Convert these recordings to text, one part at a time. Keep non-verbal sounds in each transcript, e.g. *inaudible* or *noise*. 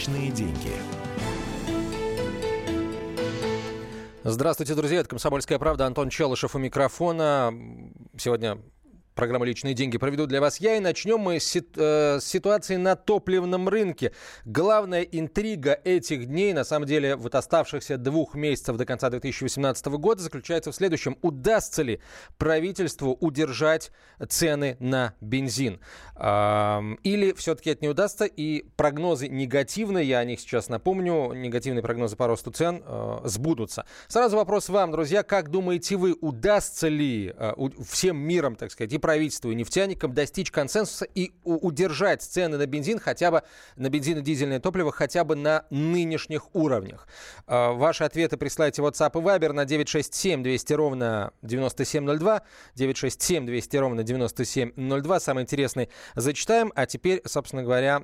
Личные деньги. Здравствуйте, друзья. Это «Комсомольская правда». Антон Челышев у микрофона. Сегодня программу «Личные деньги» проведу для вас я. И начнем мы с, э, ситуации на топливном рынке. Главная интрига этих дней, на самом деле, вот оставшихся двух месяцев до конца 2018 года, заключается в следующем. Удастся ли правительству удержать цены на бензин? Или все-таки это не удастся? И прогнозы негативные, я о них сейчас напомню, негативные прогнозы по росту цен э, сбудутся. Сразу вопрос вам, друзья. Как думаете вы, удастся ли э, всем миром, так сказать, и правительству и нефтяникам достичь консенсуса и удержать цены на бензин хотя бы, на бензин и дизельное топливо хотя бы на нынешних уровнях. А, ваши ответы присылайте в WhatsApp и Viber на 967 200 ровно 9702, 967 200 ровно 9702. Самый интересный зачитаем. А теперь, собственно говоря,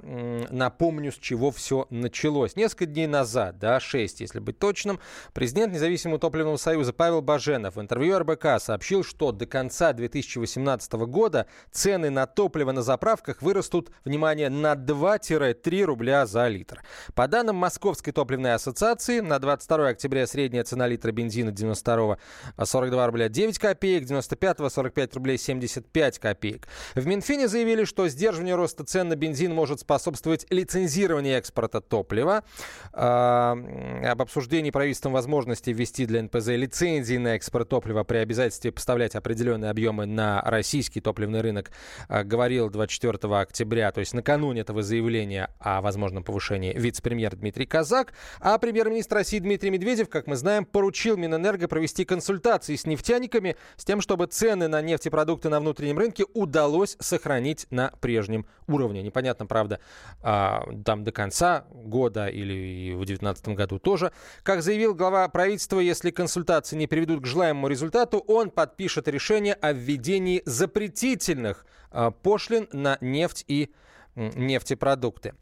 напомню, с чего все началось. Несколько дней назад, да, 6, если быть точным, президент Независимого топливного союза Павел Баженов в интервью РБК сообщил, что до конца 2018 года цены на топливо на заправках вырастут, внимание, на 2-3 рубля за литр. По данным Московской топливной ассоциации, на 22 октября средняя цена литра бензина 92 42 рубля 9 копеек, 95 45 рублей 75 копеек. В Минфине заявили, что сдерживанию роста цен на бензин может способствовать лицензирование экспорта топлива. А, об обсуждении правительством возможности ввести для НПЗ лицензии на экспорт топлива при обязательстве поставлять определенные объемы на российский российский топливный рынок а, говорил 24 октября, то есть накануне этого заявления о возможном повышении вице-премьер Дмитрий Казак, а премьер-министр России Дмитрий Медведев, как мы знаем, поручил Минэнерго провести консультации с нефтяниками с тем, чтобы цены на нефтепродукты на внутреннем рынке удалось сохранить на прежнем уровне. Непонятно, правда, а, там до конца года или в 2019 году тоже. Как заявил глава правительства, если консультации не приведут к желаемому результату, он подпишет решение о введении запрета запретительных а, пошлин на нефть и нефтепродукты.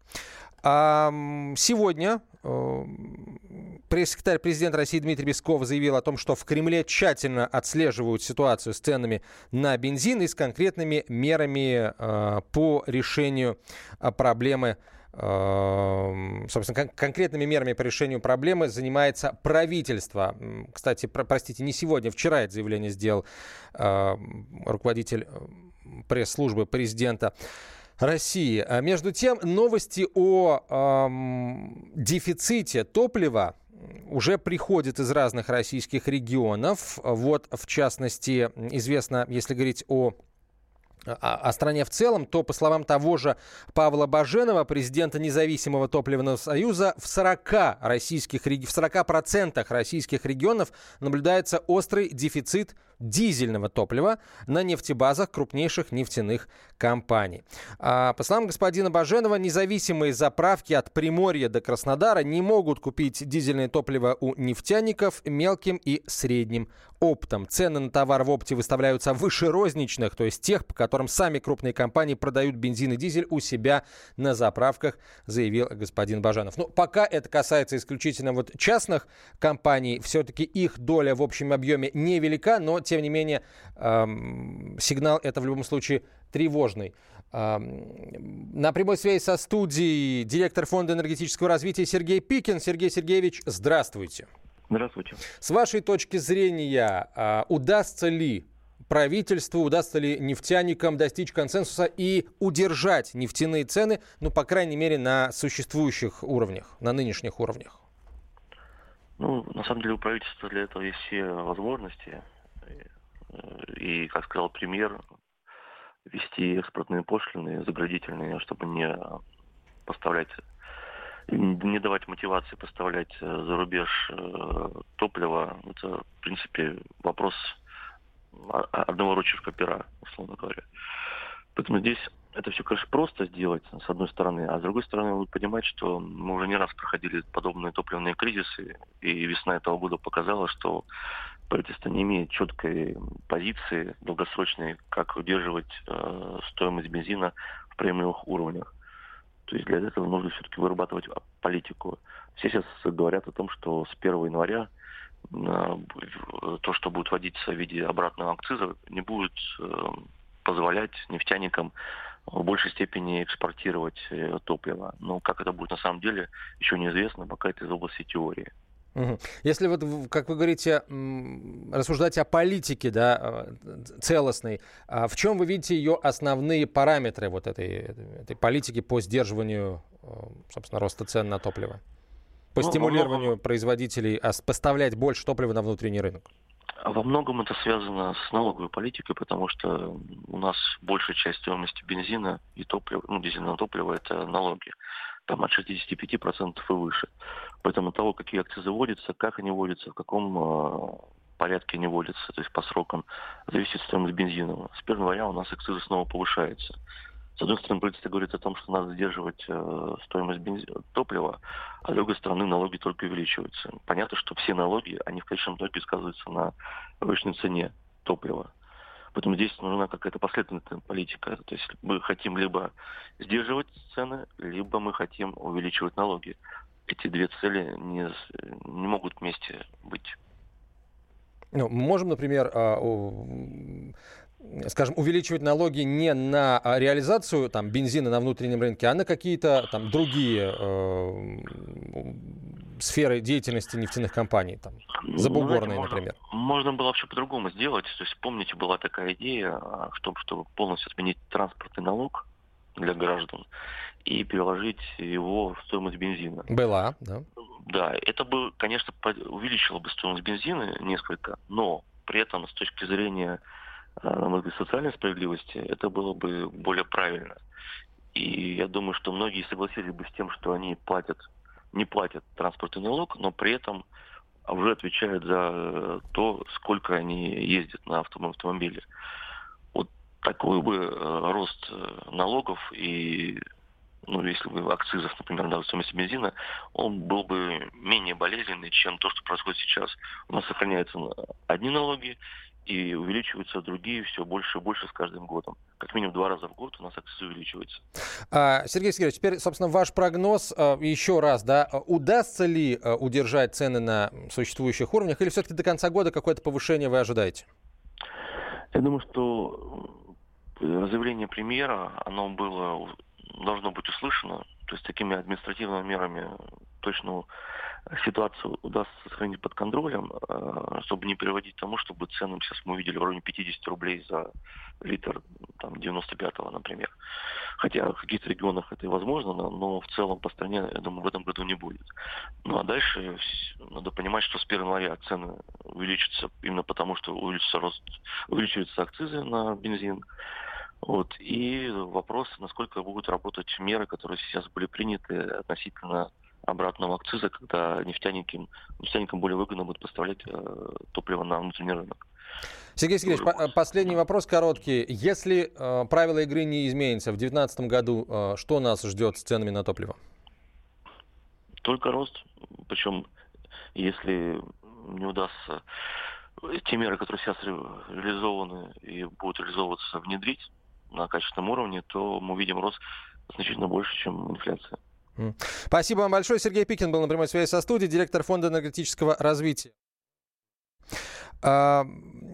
Сегодня э, пресс-секретарь президента России Дмитрий Песков заявил о том, что в Кремле тщательно отслеживают ситуацию с ценами на бензин и с конкретными мерами э, по решению а, проблемы собственно, кон- конкретными мерами по решению проблемы занимается правительство. Кстати, про- простите, не сегодня, вчера это заявление сделал э, руководитель э, пресс-службы президента. России. А между тем, новости о эм, дефиците топлива уже приходят из разных российских регионов. Вот, в частности, известно, если говорить о о, стране в целом, то, по словам того же Павла Баженова, президента независимого топливного союза, в 40 российских, в 40% российских регионов наблюдается острый дефицит дизельного топлива на нефтебазах крупнейших нефтяных компаний. А, по словам господина Баженова, независимые заправки от Приморья до Краснодара не могут купить дизельное топливо у нефтяников мелким и средним оптом. Цены на товар в опте выставляются выше розничных, то есть тех, по которым сами крупные компании продают бензин и дизель у себя на заправках, заявил господин Бажанов. Но пока это касается исключительно вот частных компаний, все-таки их доля в общем объеме невелика, но тем не менее сигнал это в любом случае тревожный. На прямой связи со студией директор Фонда энергетического развития Сергей Пикин. Сергей Сергеевич, здравствуйте. Здравствуйте. С вашей точки зрения, э, удастся ли правительству, удастся ли нефтяникам достичь консенсуса и удержать нефтяные цены, ну, по крайней мере, на существующих уровнях, на нынешних уровнях? Ну, на самом деле у правительства для этого есть все возможности. И, как сказал премьер, вести экспортные пошлины заградительные, чтобы не поставлять не давать мотивации поставлять э, за рубеж э, топливо, это, в принципе, вопрос одного ручерка пера, условно говоря. Поэтому здесь это все, конечно, просто сделать, с одной стороны, а с другой стороны, вы понимаете, что мы уже не раз проходили подобные топливные кризисы, и весна этого года показала, что правительство не имеет четкой позиции долгосрочной, как удерживать э, стоимость бензина в премиумных уровнях. То есть для этого нужно все-таки вырабатывать политику. Все сейчас говорят о том, что с 1 января э, то, что будет вводиться в виде обратного акциза, не будет э, позволять нефтяникам в большей степени экспортировать э, топливо. Но как это будет на самом деле, еще неизвестно, пока это из области теории. Если вот, как вы говорите, рассуждать о политике, да, э, целостной, а в чем вы видите ее основные параметры вот этой, этой политики по сдерживанию, э, собственно, роста цен на топливо? По ну, стимулированию многом... производителей поставлять больше топлива на внутренний рынок? Во многом это связано с налоговой политикой, потому что у нас большая часть стоимости бензина и топлива, ну, дизельного топлива – это налоги там от 65% и выше. Поэтому того, какие акцизы вводятся, как они вводятся, в каком э, порядке они вводятся, то есть по срокам, зависит от стоимости бензина. С 1 января у нас акцизы снова повышаются. С одной стороны, правительство говорит о том, что надо сдерживать э, стоимость бензина, топлива, а с другой стороны, налоги только увеличиваются. Понятно, что все налоги, они в конечном итоге сказываются на рыночной цене топлива. Поэтому здесь нужна какая-то последовательная политика. То есть мы хотим либо сдерживать цены, либо мы хотим увеличивать налоги. Эти две цели не, не могут вместе быть. Ну, мы можем, например, а, скажем, увеличивать налоги не на а, реализацию там, бензина на внутреннем рынке, а на какие-то там другие э, сферы деятельности нефтяных компаний, там, ну, забугорные, можно, например? Можно было вообще по-другому сделать. То есть, помните, была такая идея, чтобы, чтобы полностью отменить транспортный налог для граждан и переложить его в стоимость бензина. Была, да. Да, это бы, конечно, увеличило бы стоимость бензина несколько, но при этом с точки зрения, на мой взгляд, социальной справедливости, это было бы более правильно. И я думаю, что многие согласились бы с тем, что они платят не платят транспортный налог, но при этом уже отвечают за э, то, сколько они ездят на автомобиле. Вот такой бы э, рост э, налогов и ну, если бы акцизов, например, на стоимость бензина, он был бы менее болезненный, чем то, что происходит сейчас. У нас сохраняются одни налоги, и увеличиваются другие все больше и больше с каждым годом. Как минимум два раза в год у нас акции увеличиваются. А, Сергей Сергеевич, теперь, собственно, ваш прогноз а, еще раз, да, удастся ли а, удержать цены на существующих уровнях, или все-таки до конца года какое-то повышение вы ожидаете? Я думаю, что заявление премьера, оно было, должно быть услышано, то есть такими административными мерами точно ситуацию удастся сохранить под контролем, э, чтобы не приводить к тому, чтобы цены сейчас мы увидели в районе 50 рублей за литр там, 95-го, например. Хотя в каких-то регионах это и возможно, но в целом по стране, я думаю, в этом году не будет. Ну а дальше надо понимать, что с 1 января цены увеличатся именно потому, что увеличится рост, увеличиваются акцизы на бензин. Вот. И вопрос, насколько будут работать меры, которые сейчас были приняты относительно обратного акциза, когда нефтяникам, нефтяникам более выгодно будет поставлять э, топливо на внутренний рынок. Сергей Сергеевич, по- последний вопрос короткий. Если э, правила игры не изменятся в 2019 году, э, что нас ждет с ценами на топливо? Только рост. Причем, если не удастся те меры, которые сейчас реализованы и будут реализовываться, внедрить на качественном уровне, то мы увидим рост значительно больше, чем инфляция. Спасибо вам большое. Сергей Пикин был на прямой связи со студией, директор Фонда энергетического развития. А,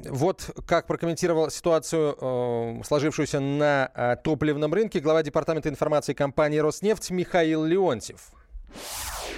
вот как прокомментировал ситуацию, э, сложившуюся на э, топливном рынке, глава Департамента информации компании «Роснефть» Михаил Леонтьев.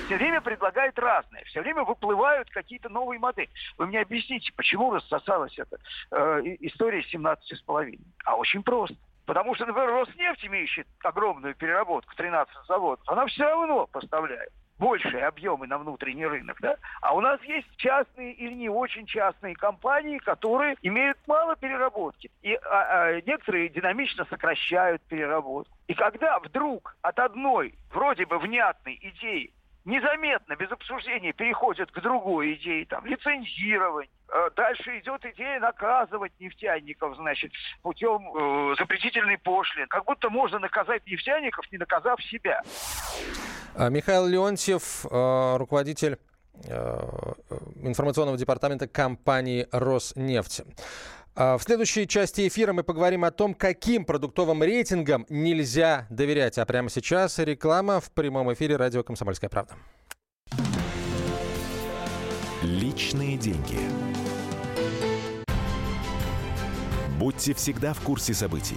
Все время предлагают разные, все время выплывают какие-то новые модели. Вы мне объясните, почему рассосалась эта э, история 17,5? А очень просто. Потому что, например, Роснефть, имеющая огромную переработку, 13 заводов, она все равно поставляет большие объемы на внутренний рынок, да? А у нас есть частные или не очень частные компании, которые имеют мало переработки. И а, а, некоторые динамично сокращают переработку. И когда вдруг от одной вроде бы внятной идеи незаметно, без обсуждения переходят к другой идее, там, лицензировать. Э, дальше идет идея наказывать нефтяников, значит, путем э, запретительной пошлины. Как будто можно наказать нефтяников, не наказав себя. А, Михаил Леонтьев, э, руководитель э, информационного департамента компании «Роснефть». А, в следующей части эфира мы поговорим о том, каким продуктовым рейтингам нельзя доверять. А прямо сейчас реклама в прямом эфире радио «Комсомольская правда». Личные деньги. Будьте всегда в курсе событий.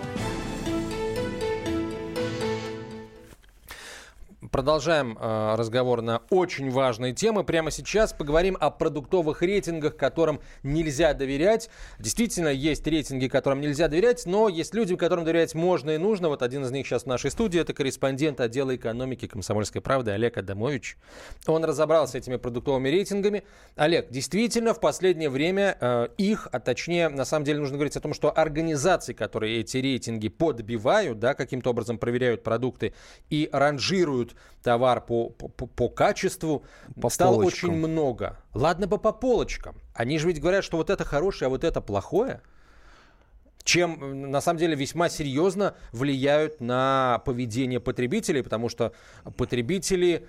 Продолжаем э, разговор на очень важные темы. Прямо сейчас поговорим о продуктовых рейтингах, которым нельзя доверять. Действительно, есть рейтинги, которым нельзя доверять, но есть люди, которым доверять можно и нужно. Вот один из них сейчас в нашей студии. Это корреспондент отдела экономики «Комсомольской правды» Олег Адамович. Он разобрался с этими продуктовыми рейтингами. Олег, действительно, в последнее время э, их, а точнее, на самом деле нужно говорить о том, что организации, которые эти рейтинги подбивают, да, каким-то образом проверяют продукты и ранжируют товар по, по, по качеству по стало полочкам. очень много. Ладно бы по полочкам. Они же ведь говорят, что вот это хорошее, а вот это плохое. Чем на самом деле весьма серьезно влияют на поведение потребителей, потому что потребители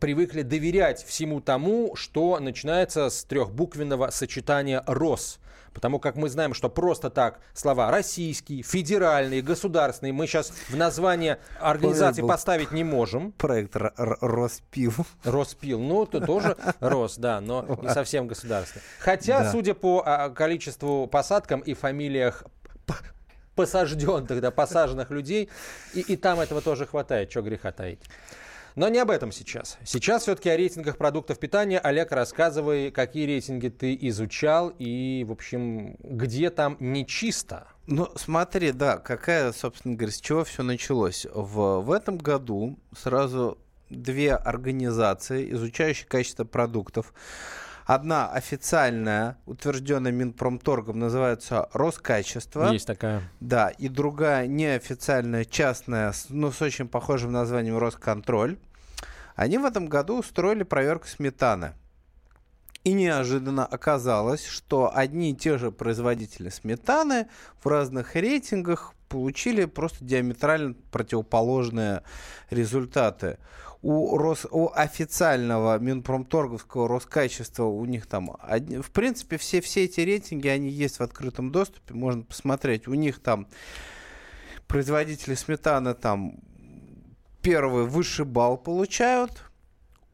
привыкли доверять всему тому, что начинается с трехбуквенного сочетания РОС. Потому как мы знаем, что просто так слова российский, федеральный, государственный мы сейчас в название организации поставить не можем. Проект Роспил. Роспил. Ну, это тоже Рос, да, но не совсем государственный. Хотя, судя по а, количеству посадкам и фамилиях посажденных, да, посаженных людей, и, и там этого тоже хватает, что греха таить. Но не об этом сейчас. Сейчас все-таки о рейтингах продуктов питания. Олег, рассказывай, какие рейтинги ты изучал и, в общем, где там нечисто? Ну, смотри, да, какая, собственно говоря, с чего все началось. В, в этом году сразу две организации, изучающие качество продуктов, Одна официальная, утвержденная Минпромторгом, называется Роскачество. Есть такая. Да, и другая неофициальная, частная, ну, с очень похожим названием Росконтроль. Они в этом году устроили проверку сметаны. И неожиданно оказалось, что одни и те же производители сметаны в разных рейтингах получили просто диаметрально противоположные результаты у, Рос, у официального Минпромторговского Роскачества у них там, в принципе, все, все эти рейтинги, они есть в открытом доступе, можно посмотреть. У них там производители сметаны там первый высший балл получают,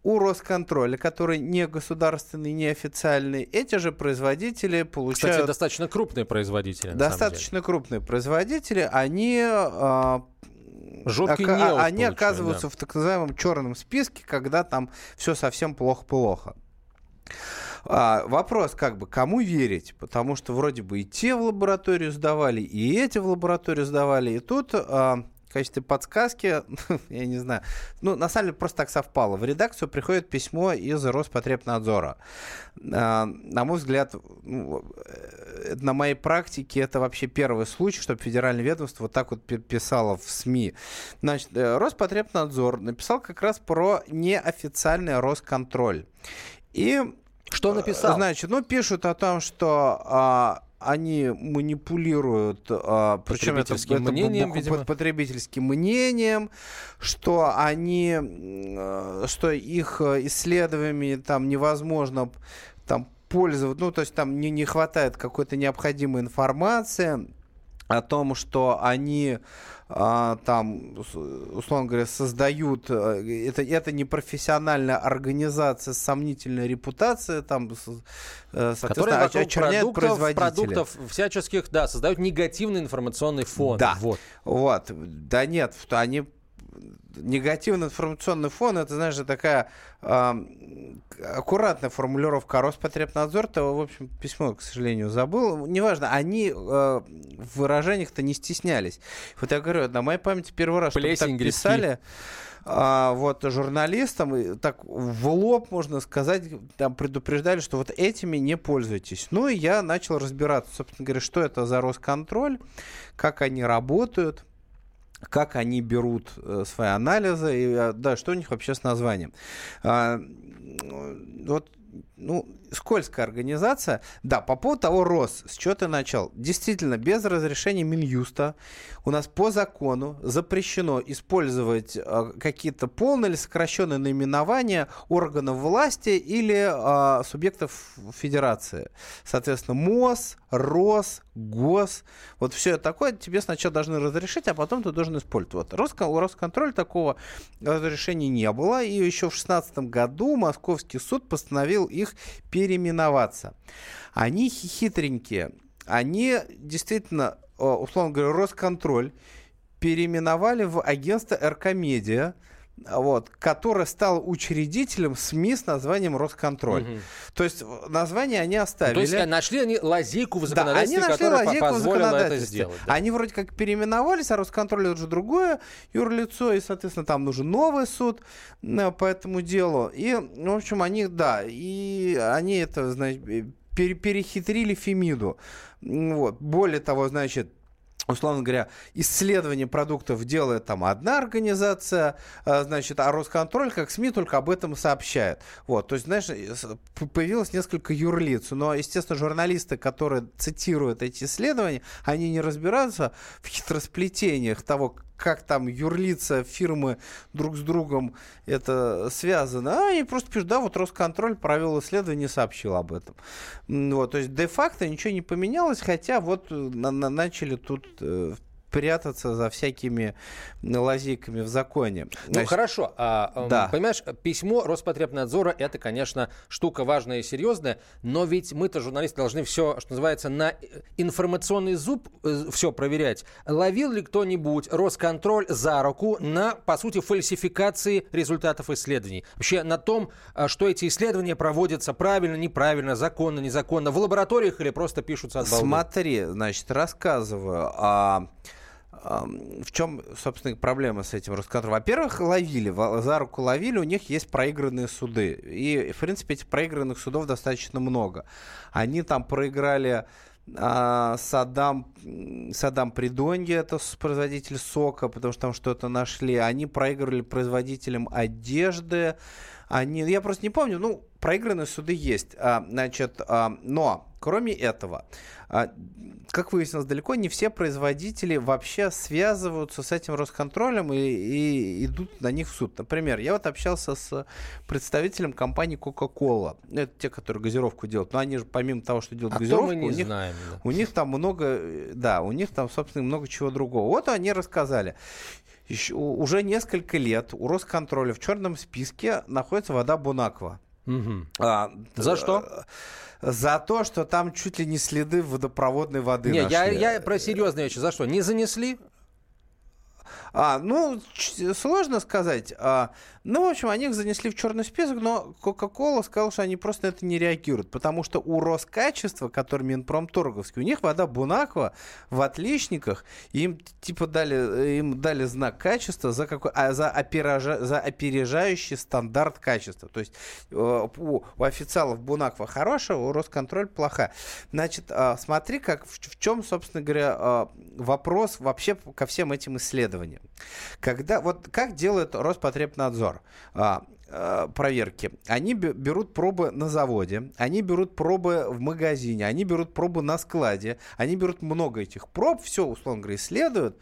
у Росконтроля, который не государственный, не официальный, эти же производители получают... Кстати, достаточно крупные производители. Достаточно крупные производители, они а, Жуткий Ока- неуд, Они оказываются да. в так называемом черном списке, когда там все совсем плохо-плохо. А, вопрос, как бы, кому верить? Потому что вроде бы и те в лабораторию сдавали, и эти в лабораторию сдавали. И тут а, в качестве подсказки, *laughs* я не знаю, ну, на самом деле просто так совпало. В редакцию приходит письмо из Роспотребнадзора. А, на мой взгляд, ну, э, на моей практике это вообще первый случай, чтобы федеральное ведомство вот так вот писало в СМИ. Значит, э, Роспотребнадзор написал как раз про неофициальный Росконтроль. И что написал? Значит, ну, пишут о том, что а, они манипулируют, а, причем это, это мнением, это, потребительским мнением, что они, что их исследованиями там невозможно там пользоваться, ну то есть там не, не хватает какой-то необходимой информации о том, что они там, условно говоря, создают, э, это, это не профессиональная организация с сомнительной репутацией, там, э, соответственно, очерняют продуктов, продуктов всяческих, да, создают негативный информационный фон. Да, вот. вот. Да нет, они негативный информационный фон, это, знаешь, такая э, аккуратная формулировка. А Роспотребнадзор-то, в общем, письмо, к сожалению, забыл. Неважно, они э, в выражениях-то не стеснялись. Вот я говорю, на моей памяти первый раз, что так писали а, вот журналистам, так в лоб, можно сказать, там предупреждали, что вот этими не пользуйтесь. Ну и я начал разбираться, собственно говоря, что это за Росконтроль, как они работают как они берут э, свои анализы, и, э, да, что у них вообще с названием. А, вот ну, скользкая организация. Да, по поводу того, РОС, с чего ты начал? Действительно, без разрешения Минюста у нас по закону запрещено использовать э, какие-то полные или сокращенные наименования органов власти или э, субъектов федерации. Соответственно, МОЗ, РОС, ГОС. Вот все такое тебе сначала должны разрешить, а потом ты должен использовать. Вот. Роскон, у Росконтроля такого разрешения не было. И еще в 2016 году Московский суд постановил их переименоваться. Они хитренькие. Они действительно, условно говоря, Росконтроль переименовали в агентство РК-медиа, вот, который стал учредителем СМИ с названием Росконтроль. Угу. То есть название они оставили. То есть нашли они лазейку в законодательстве, да, они нашли лазейку позволила это сделать. Да. Они вроде как переименовались, а Росконтроль это уже другое юрлицо, и, соответственно, там нужен новый суд э, по этому делу. И, в общем, они, да, и они это, значит, перехитрили Фемиду. Вот. Более того, значит, условно говоря, исследование продуктов делает там одна организация, а, значит, а Росконтроль, как СМИ, только об этом сообщает. Вот, то есть, знаешь, появилось несколько юрлиц, но, естественно, журналисты, которые цитируют эти исследования, они не разбираются в хитросплетениях того, как там юрлица фирмы друг с другом это связано. А они просто пишут, да, вот Росконтроль провел исследование сообщил об этом. Вот, то есть де-факто ничего не поменялось, хотя вот на, на, начали тут э, прятаться за всякими лазейками в законе. Ну Значит, хорошо, а, да. понимаешь, письмо Роспотребнадзора это, конечно, штука важная и серьезная, но ведь мы-то журналисты должны все, что называется, на информационный зуб э, все проверять. Ловил ли кто-нибудь Росконтроль за руку на, по сути, фальсификации результатов исследований? Вообще на том, а, что эти исследования проводятся правильно, неправильно, законно, незаконно, в лабораториях или просто пишутся от балды? Смотри, значит, рассказываю. А в чем, собственно, проблема с этим Росконтролем? Во-первых, ловили, за руку ловили, у них есть проигранные суды. И, в принципе, этих проигранных судов достаточно много. Они там проиграли а, Садам, Садам Придонье, это производитель сока, потому что там что-то нашли. Они проигрывали производителям одежды. Они, я просто не помню, ну, проигранные суды есть. А, значит, а, но Кроме этого, а, как выяснилось, далеко не все производители вообще связываются с этим Росконтролем и, и идут на них в суд. Например, я вот общался с представителем компании Coca-Cola. Это те, которые газировку делают. Но они же помимо того, что делают а газировку, не у, них, знаем, да. у них там много, да, у них там, собственно, много чего другого. Вот они рассказали. Еще, уже несколько лет у Росконтроля в черном списке находится вода Бонаква. Угу. А, За что? Э, за то, что там чуть ли не следы водопроводной воды Не, я, я про серьезные вещи. За что? Не занесли? А, ну, сложно сказать. А, ну, в общем, они их занесли в черный список, но Coca-Cola сказал, что они просто это не реагируют, потому что у Роскачества, который Минпромторговский, у них вода Бунаква в отличниках, им типа дали, им дали знак качества за, какой, а, за, опережа, за опережающий стандарт качества. То есть э, у, у официалов Бунаква хорошая, у Росконтроль плохая. Значит, э, смотри, как, в, в чем, собственно говоря, э, вопрос вообще ко всем этим исследованиям. Когда, вот как делает Роспотребнадзор? А, а, проверки. Они берут пробы на заводе, они берут пробы в магазине, они берут пробы на складе, они берут много этих проб, все, условно говоря, исследуют,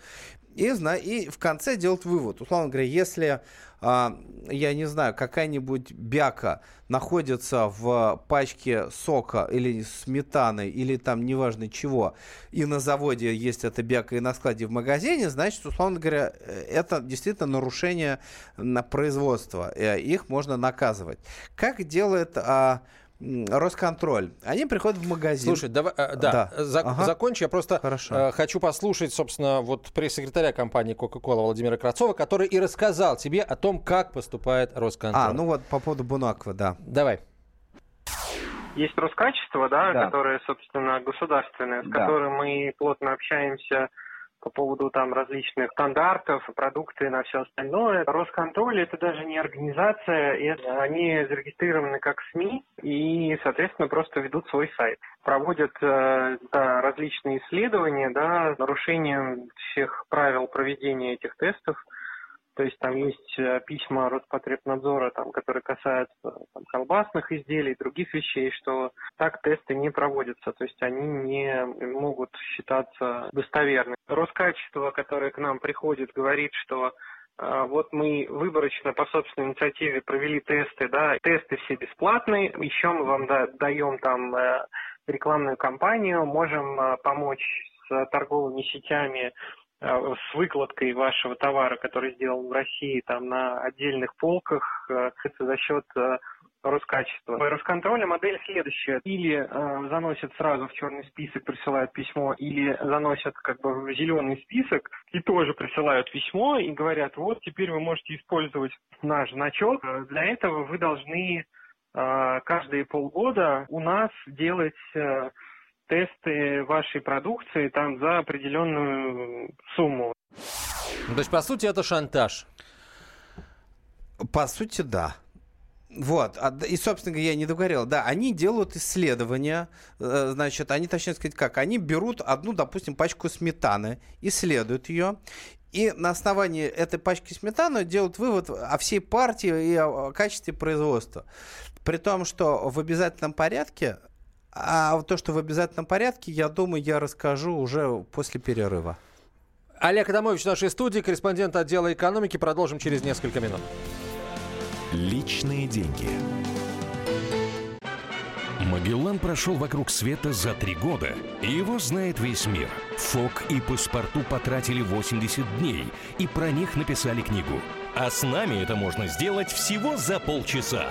и, и в конце делают вывод. Условно говоря, если а, я не знаю, какая-нибудь бяка находится в пачке сока или сметаны, или там неважно чего, и на заводе есть эта бяка и на складе в магазине, значит, условно говоря, это действительно нарушение на производства. Э, их можно наказывать. Как делает а, Росконтроль. Они приходят в магазин. Слушай, давай, э, да, да. За, ага. закончи. Я просто Хорошо. Э, хочу послушать, собственно, вот пресс-секретаря компании Coca-Cola Владимира Кравцова, который и рассказал тебе о том, как поступает Росконтроль. А, ну вот по поводу Бунаква, да. Давай. Есть Роскачество, да, да. которое, собственно, государственное, с да. которым мы плотно общаемся по поводу там различных стандартов, продукты на все остальное. Росконтроль это даже не организация, это, они зарегистрированы как СМИ и, соответственно, просто ведут свой сайт. Проводят э, да, различные исследования, да, нарушением всех правил проведения этих тестов То есть там есть э, письма Роспотребнадзора, там, которые касаются там, колбасных изделий, других вещей, что так тесты не проводятся, то есть они не могут считаться достоверными. Роскачество, которое к нам приходит, говорит, что э, вот мы выборочно по собственной инициативе провели тесты, да, тесты все бесплатные, еще мы вам да, даем там э, рекламную кампанию, можем помочь с торговыми сетями с выкладкой вашего товара, который сделан в России, там на отдельных полках, э, за счет э, Роскачества. Росконтроля модель следующая. Или э, заносят сразу в черный список, присылают письмо, или заносят как бы в зеленый список и тоже присылают письмо и говорят, вот теперь вы можете использовать наш значок. Для этого вы должны э, каждые полгода у нас делать э, тесты вашей продукции там за определенную сумму. То есть, по сути, это шантаж? По сути, да. Вот, а, и, собственно говоря, я не договорил. Да, они делают исследования, э, значит, они, точнее сказать, как, они берут одну, допустим, пачку сметаны, исследуют ее, и на основании этой пачки сметаны делают вывод о всей партии и о качестве производства. При том, что в обязательном порядке а то, что в обязательном порядке, я думаю, я расскажу уже после перерыва. Олег Адамович в нашей студии, корреспондент отдела экономики. Продолжим через несколько минут. Личные деньги. Магеллан прошел вокруг света за три года, и его знает весь мир. Фок и паспорту потратили 80 дней, и про них написали книгу. А с нами это можно сделать всего за полчаса.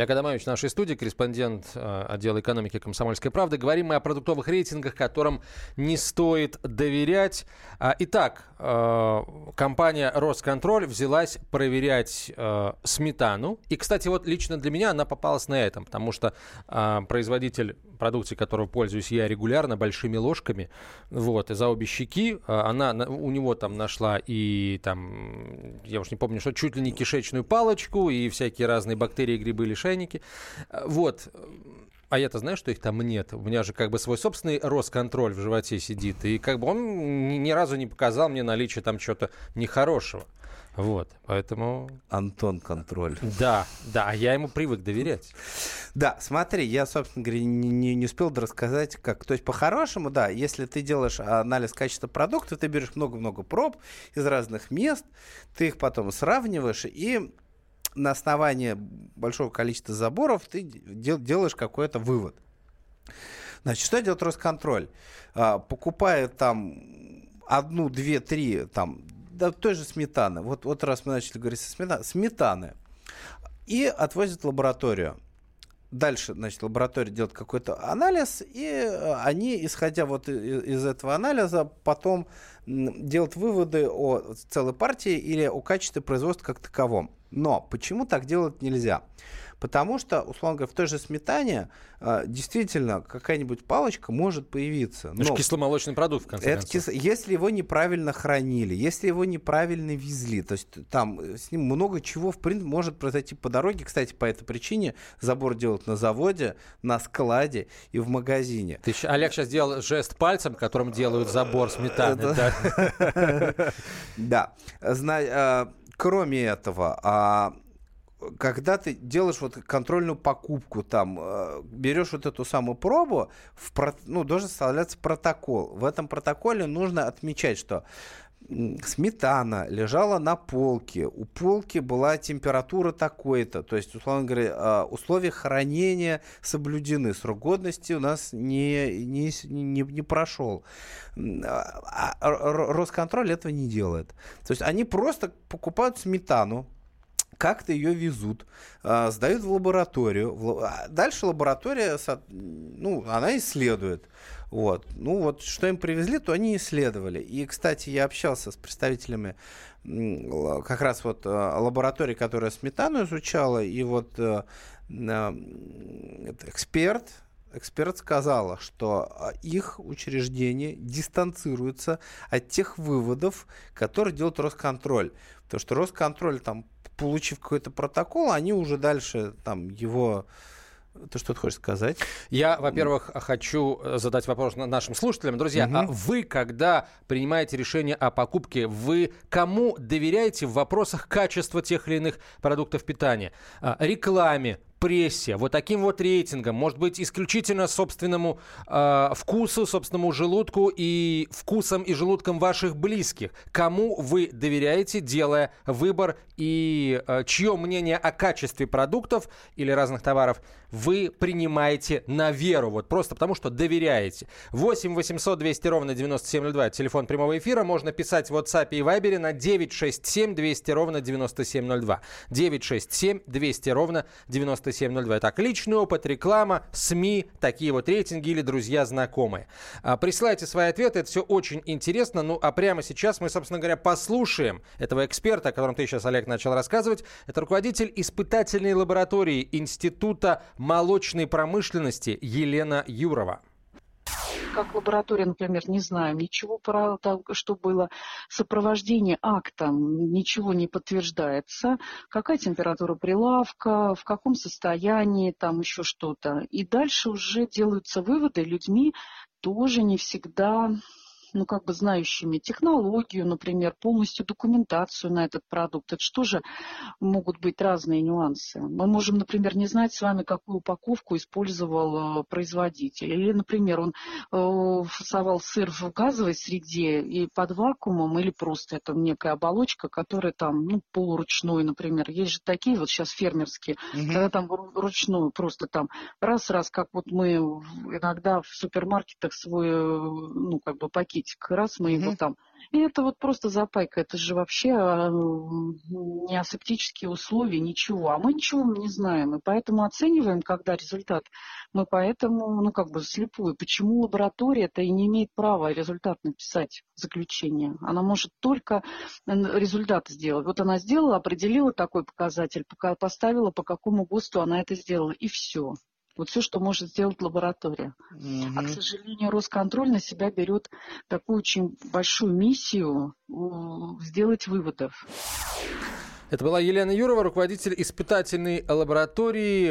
Олег Адамович в нашей студии, корреспондент э, отдела экономики «Комсомольской правды». Говорим мы о продуктовых рейтингах, которым не стоит доверять. А, итак, э, компания «Росконтроль» взялась проверять э, сметану. И, кстати, вот лично для меня она попалась на этом, потому что производитель продукции, которого пользуюсь я регулярно, большими ложками, вот, и за обе щеки, она, у него там нашла и там, я уж не помню, что чуть ли не кишечную палочку, и всякие разные бактерии, грибы, лишайники. Вот. А я-то знаю, что их там нет. У меня же как бы свой собственный Росконтроль в животе сидит. И как бы он ни разу не показал мне наличие там чего-то нехорошего. Вот, поэтому... Антон контроль. Да, да, а я ему привык доверять. Да, смотри, я, собственно говоря, не, не, не успел рассказать, как. То есть, по-хорошему, да, если ты делаешь анализ качества продукта, ты берешь много-много проб из разных мест, ты их потом сравниваешь, и на основании большого количества заборов ты дел, делаешь какой-то вывод. Значит, что делает Росконтроль? А, покупает там одну, две, три там да, той же сметаны. Вот, вот раз мы начали говорить о сметане, сметаны. И отвозят в лабораторию. Дальше, значит, лаборатория делает какой-то анализ, и э, они, исходя вот из этого анализа, потом делают выводы о целой партии или о качестве производства как таковом. Но почему так делать нельзя? Потому что, условно говоря, в той же сметане э, действительно какая-нибудь палочка может появиться. Это кисломолочный продукт, в конце это концов. Кис... Если его неправильно хранили, если его неправильно везли, то есть там с ним много чего, в принципе, может произойти по дороге. Кстати, по этой причине забор делают на заводе, на складе и в магазине. Ты, Олег сейчас сделал жест пальцем, которым делают забор сметаны. Да. *laughs* Э, кроме этого, а когда ты делаешь вот контрольную покупку, там, э, берешь вот эту самую пробу, в, ну, должен составляться протокол. В этом протоколе нужно отмечать, что сметана лежала на полке, у полки была температура такой-то, то есть, условно говоря, э, условия хранения соблюдены, срок годности у нас не, не, не, не прошел. А, а Росконтроль этого не делает. То есть они просто покупают сметану, как-то ее везут, а, сдают в лабораторию. А дальше лаборатория, ну, она исследует. Вот. Ну вот, что им привезли, то они исследовали. И, кстати, я общался с представителями как раз вот э, лаборатории, которая сметану изучала, и вот э, эксперт, эксперт сказала, что а, их учреждение дистанцируется от тех выводов, которые делает Росконтроль. Потому что Росконтроль, там, получив какой-то протокол, они уже дальше там его ты что-то хочешь сказать? Я, во-первых, хочу задать вопрос нашим слушателям. Друзья, угу. а вы, когда принимаете решение о покупке, вы кому доверяете в вопросах качества тех или иных продуктов питания? А, рекламе, прессе, вот таким вот рейтингом, может быть, исключительно собственному э, вкусу, собственному желудку и вкусом и желудком ваших близких. Кому вы доверяете, делая выбор и э, чье мнение о качестве продуктов или разных товаров вы принимаете на веру, вот просто потому что доверяете. 8 800 200 ровно 9702, телефон прямого эфира, можно писать в WhatsApp и Viber на 967 200 ровно 9702. 967 200 ровно 9702. Так, личный опыт, реклама, СМИ, такие вот рейтинги или друзья, знакомые. А, присылайте свои ответы, это все очень интересно. Ну, а прямо сейчас мы, собственно говоря, послушаем этого эксперта, о котором ты сейчас, Олег, начал рассказывать. Это руководитель испытательной лаборатории Института молочной промышленности Елена Юрова как лаборатория, например, не знаем ничего про то, что было. Сопровождение актом, ничего не подтверждается, какая температура прилавка, в каком состоянии, там еще что-то. И дальше уже делаются выводы. Людьми, тоже не всегда ну, как бы знающими технологию, например, полностью документацию на этот продукт. Это что же могут быть разные нюансы? Мы можем, например, не знать с вами, какую упаковку использовал э, производитель. Или, например, он э, фасовал сыр в газовой среде и под вакуумом, или просто это некая оболочка, которая там, ну, полуручной, например. Есть же такие вот сейчас фермерские, угу. когда там ручную просто там раз-раз, как вот мы иногда в супермаркетах свой, э, ну, как бы пакет пакетик, раз мы его там. И это вот просто запайка, это же вообще а, не асептические условия, ничего. А мы ничего не знаем, и поэтому оцениваем, когда результат. Мы поэтому, ну как бы слепую. Почему лаборатория-то и не имеет права результат написать, заключение? Она может только результат сделать. Вот она сделала, определила такой показатель, поставила, по какому ГОСТу она это сделала, и все. Вот все, что может сделать лаборатория. Угу. А, к сожалению, Росконтроль на себя берет такую очень большую миссию сделать выводов. Это была Елена Юрова, руководитель испытательной лаборатории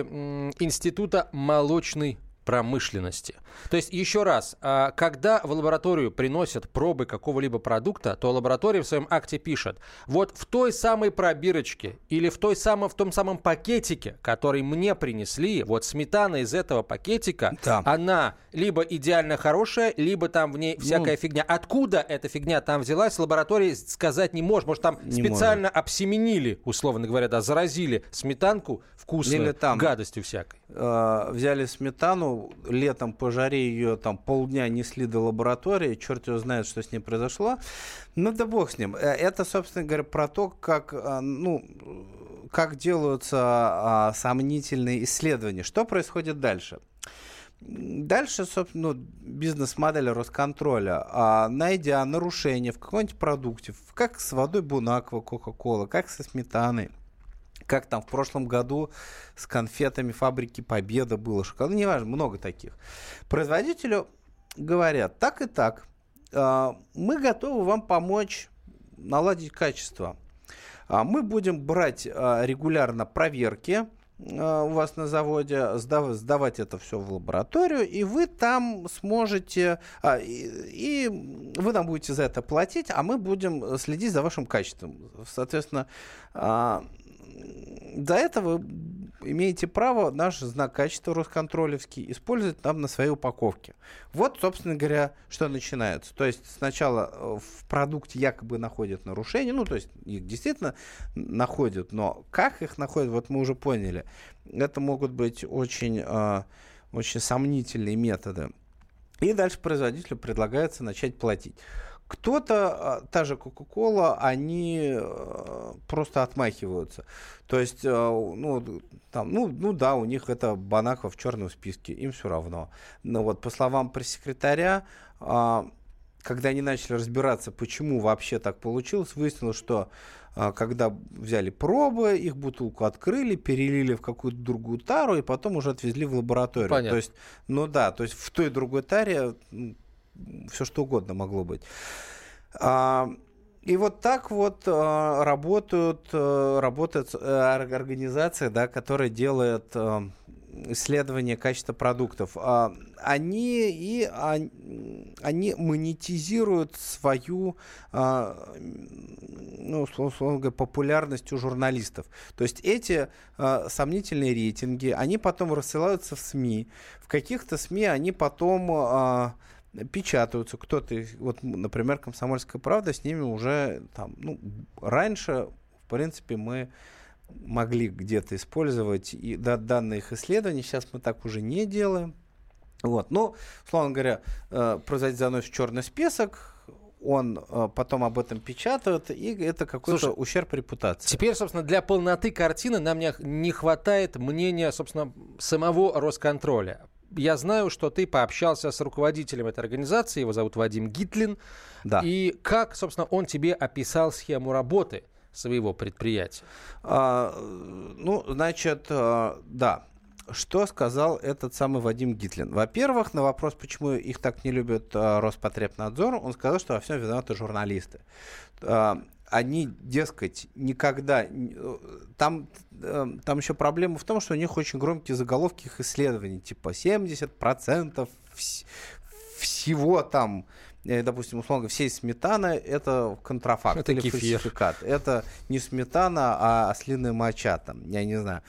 Института молочной промышленности. То есть, еще раз, а, когда в лабораторию приносят пробы какого-либо продукта, то лаборатория в своем акте пишет, вот в той самой пробирочке или в, той самой, в том самом пакетике, который мне принесли, вот сметана из этого пакетика, да. она либо идеально хорошая, либо там в ней ну. всякая ну, фигня. Откуда эта фигня там взялась, лаборатория сказать не может. Может, там специально может. обсеменили, условно говоря, да, заразили сметанку вкусной гадостью всякой. Э, взяли сметану, летом по жаре ее там полдня несли до лаборатории, черт его знает, что с ней произошло. Ну да бог с ним. Э, это, собственно говоря, про то, как, э, ну, как делаются а, сомнительные исследования. Что происходит дальше? Дальше, собственно, ну, бизнес-модель Росконтроля, а, найдя нарушение в каком-нибудь продукте, как с водой Бунаква, Кока-Кола, как со сметаной, как там в прошлом году с конфетами фабрики Победа было, шоколад, ну, неважно, много таких. Производителю говорят, так и так, а, мы готовы вам помочь наладить качество. А, мы будем брать а, регулярно проверки, у вас на заводе, сдав, сдавать это все в лабораторию, и вы там сможете, и, вы нам будете за это платить, а мы будем следить за вашим качеством. Соответственно, до этого имеете право наш знак качества Росконтролевский использовать там на своей упаковке. Вот, собственно говоря, что начинается. То есть сначала э, в продукте якобы находят нарушения, ну, то есть их действительно находят, но как их находят, вот мы уже поняли. Это могут быть очень, э, очень сомнительные методы. И дальше производителю предлагается начать платить. Кто-то, а, та же Coca-Cola, они просто отмахиваются. То есть, ну, там, ну, ну да, у них это Банаков в черном списке, им все равно. Но вот по словам пресс-секретаря, когда они начали разбираться, почему вообще так получилось, выяснилось, что а, когда взяли пробы, их бутылку открыли, перелили в какую-то другую тару и потом уже отвезли в лабораторию. Понятно. То есть, ну да, то есть в той другой таре все что угодно могло быть. А, и вот так вот э, работают, э, работает э, организация, да, которая делает э, исследование качества продуктов. Э, они и они, они монетизируют свою э, ну, условно говоря, популярность у журналистов. То есть эти э, сомнительные рейтинги, они потом рассылаются в СМИ. В каких-то СМИ они потом э, печатаются. Кто-то, вот, например, «Комсомольская правда» с ними уже там, ну, раньше, в принципе, мы могли где-то использовать и да, данные их исследований. Сейчас мы так уже не делаем. Вот. Но, условно говоря, э, произойдет занос в черный список, он э, потом об этом печатает, и это какой-то ущерб репутации. Теперь, собственно, для полноты картины нам не, не хватает мнения, собственно, самого Росконтроля я знаю, что ты пообщался с руководителем этой организации, его зовут Вадим Гитлин. Да. И как, собственно, он тебе описал схему работы своего предприятия? А, ну, значит, а, да. Что сказал этот самый Вадим Гитлин? Во-первых, на вопрос, почему их так не любят а, Роспотребнадзор, он сказал, что во всем виноваты журналисты. Они, дескать, никогда... Э, там, э, там еще проблема в том, что у них очень громкие заголовки их исследований, типа 70% вс- всего там э, допустим, условно всей сметаны это контрафакт это или кефир. фальсификат. Это не сметана, а ослиная моча, там, я не знаю.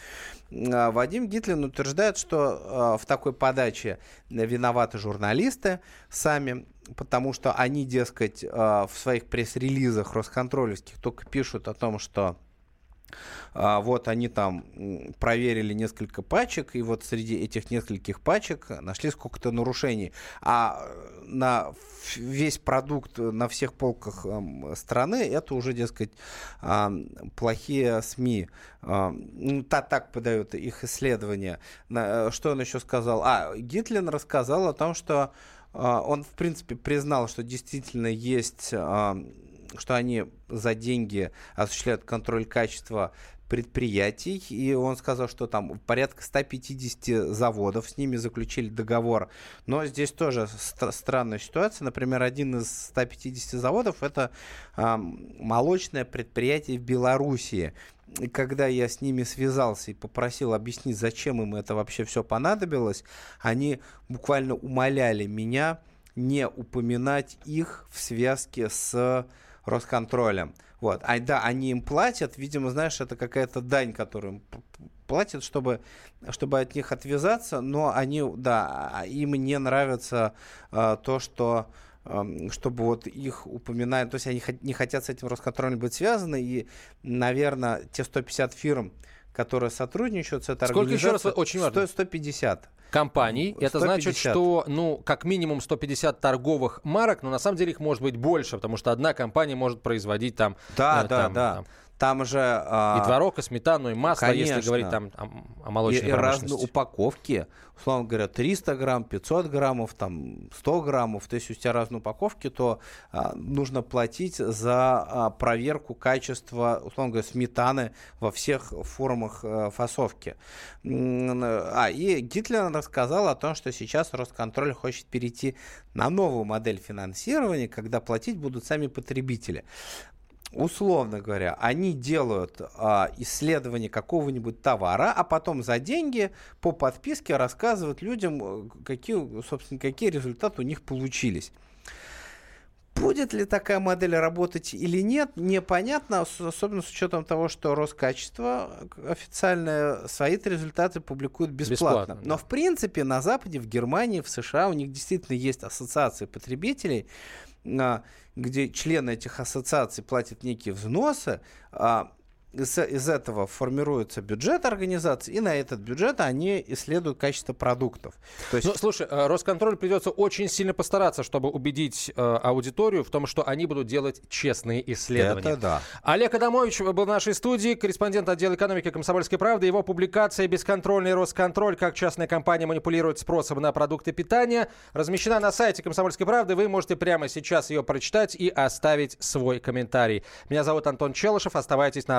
А Вадим Гитлин утверждает, что в такой подаче виноваты журналисты сами, потому что они, дескать, а, в своих пресс-релизах Росконтролевских только пишут о том, что а, вот они там проверили несколько пачек, и вот среди этих нескольких пачек нашли сколько-то нарушений. А на весь продукт на всех полках страны это уже, дескать, а, плохие СМИ. Ну, так, так подают их исследования. Что он еще сказал? А, Гитлин рассказал о том, что он, в принципе, признал, что действительно есть, а, что они за деньги осуществляют контроль качества предприятий, и он сказал, что там порядка 150 заводов с ними заключили договор. Но здесь тоже ст- странная ситуация. Например, один из 150 заводов это э, молочное предприятие в Белоруссии. И когда я с ними связался и попросил объяснить, зачем им это вообще все понадобилось, они буквально умоляли меня не упоминать их в связке с Росконтролем. Вот. А, да, они им платят, видимо, знаешь, это какая-то дань, которую им платят, чтобы, чтобы от них отвязаться, но они, да, а, им не нравится э, то, что чтобы вот их упоминать, то есть они не хотят с этим Росконтролем быть связаны, и, наверное, те 150 фирм, которые сотрудничают с этой Сколько еще раз, очень важно. 150 компаний. 150. Это значит, что, ну, как минимум 150 торговых марок, но на самом деле их может быть больше, потому что одна компания может производить там... Да, э, да, там, да. Там, там же... А... И творог, и сметану, и масло, Конечно. если говорить там о, о молочной и, и разные упаковки. Условно говоря, 300 грамм, 500 граммов, там 100 граммов. То есть у тебя разные упаковки, то а, нужно платить за а, проверку качества, условно говоря, сметаны во всех формах а, фасовки. А, и Гитлер рассказал о том, что сейчас Росконтроль хочет перейти на новую модель финансирования, когда платить будут сами потребители условно говоря, они делают а, исследование какого-нибудь товара, а потом за деньги по подписке рассказывают людям, э, какие, собственно, какие результаты у них получились. Будет ли такая модель работать или нет, непонятно, особенно с учетом того, что Роскачество официально свои результаты публикует бесплатно. бесплатно Но, в принципе, на Западе, в Германии, в США у них действительно есть ассоциации потребителей, где члены этих ассоциаций платят некие взносы, а, из, из этого формируется бюджет организации, и на этот бюджет они исследуют качество продуктов. То есть... Ну, слушай, э, Росконтроль придется очень сильно постараться, чтобы убедить э, аудиторию в том, что они будут делать честные исследования. Это да. Олег Адамович был в нашей студии, корреспондент отдела экономики «Комсомольской правды». Его публикация «Бесконтрольный Росконтроль. Как частная компания манипулирует спросом на продукты питания» размещена на сайте «Комсомольской правды». Вы можете прямо сейчас ее прочитать и оставить свой комментарий. Меня зовут Антон Челышев. Оставайтесь на